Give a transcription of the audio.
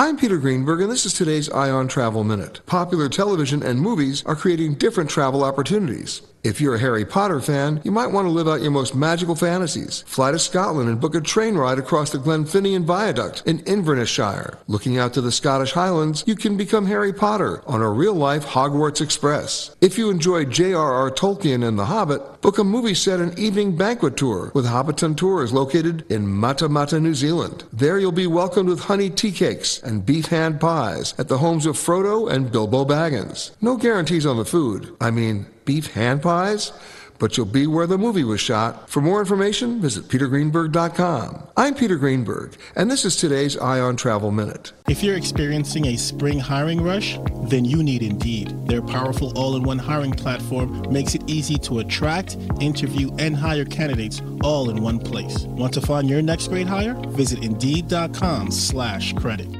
I'm Peter Greenberg, and this is today's Eye on Travel Minute. Popular television and movies are creating different travel opportunities. If you're a Harry Potter fan, you might want to live out your most magical fantasies. Fly to Scotland and book a train ride across the Glenfinnan Viaduct in Inverness-shire. Looking out to the Scottish Highlands, you can become Harry Potter on a real-life Hogwarts Express. If you enjoy J.R.R. Tolkien and The Hobbit, book a movie set and evening banquet tour with Hobbiton Tours located in Matamata, New Zealand. There you'll be welcomed with honey tea cakes and beef hand pies at the homes of Frodo and Bilbo Baggins. No guarantees on the food. I mean, beef hand pies, but you'll be where the movie was shot. For more information, visit petergreenberg.com. I'm Peter Greenberg, and this is today's Eye on Travel Minute. If you're experiencing a spring hiring rush, then you need Indeed. Their powerful all-in-one hiring platform makes it easy to attract, interview, and hire candidates all in one place. Want to find your next great hire? Visit Indeed.com slash credit.